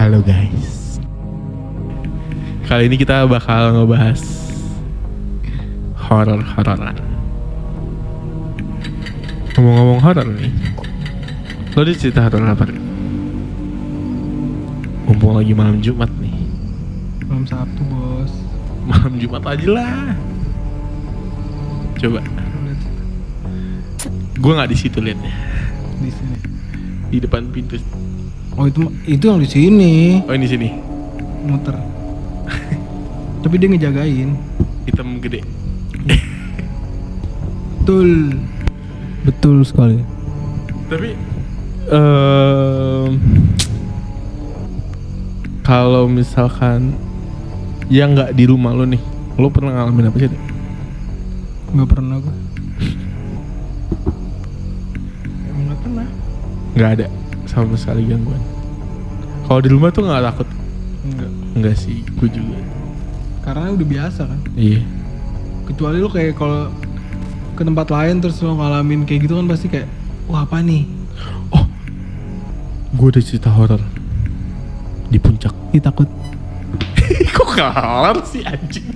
Halo guys. Kali ini kita bakal ngebahas horor-hororan. Ngomong-ngomong horor nih. Lo ada cerita horor apa? Mumpung lagi malam Jumat nih. Malam Sabtu bos. Malam Jumat aja lah. Coba. Gue nggak di situ liatnya. Di sini. Di depan pintu. Oh itu itu yang di sini Oh ini sini. muter. Tapi dia ngejagain. Hitam gede. Betul. Betul sekali. Tapi em, kalau misalkan yang nggak di rumah lo nih, lo pernah ngalamin apa sih? Dek? Gak pernah gue. Emang gak pernah. Nggak ada sama sekali gangguan. Kalau di rumah tuh nggak takut? Enggak. Enggak sih, gue juga. Karena udah biasa kan. Iya. Kecuali lo kayak kalau ke tempat lain terus lo ngalamin kayak gitu kan pasti kayak wah apa nih? Oh, gue ada cerita horor di puncak. Ih takut. Kok horor sih anjing?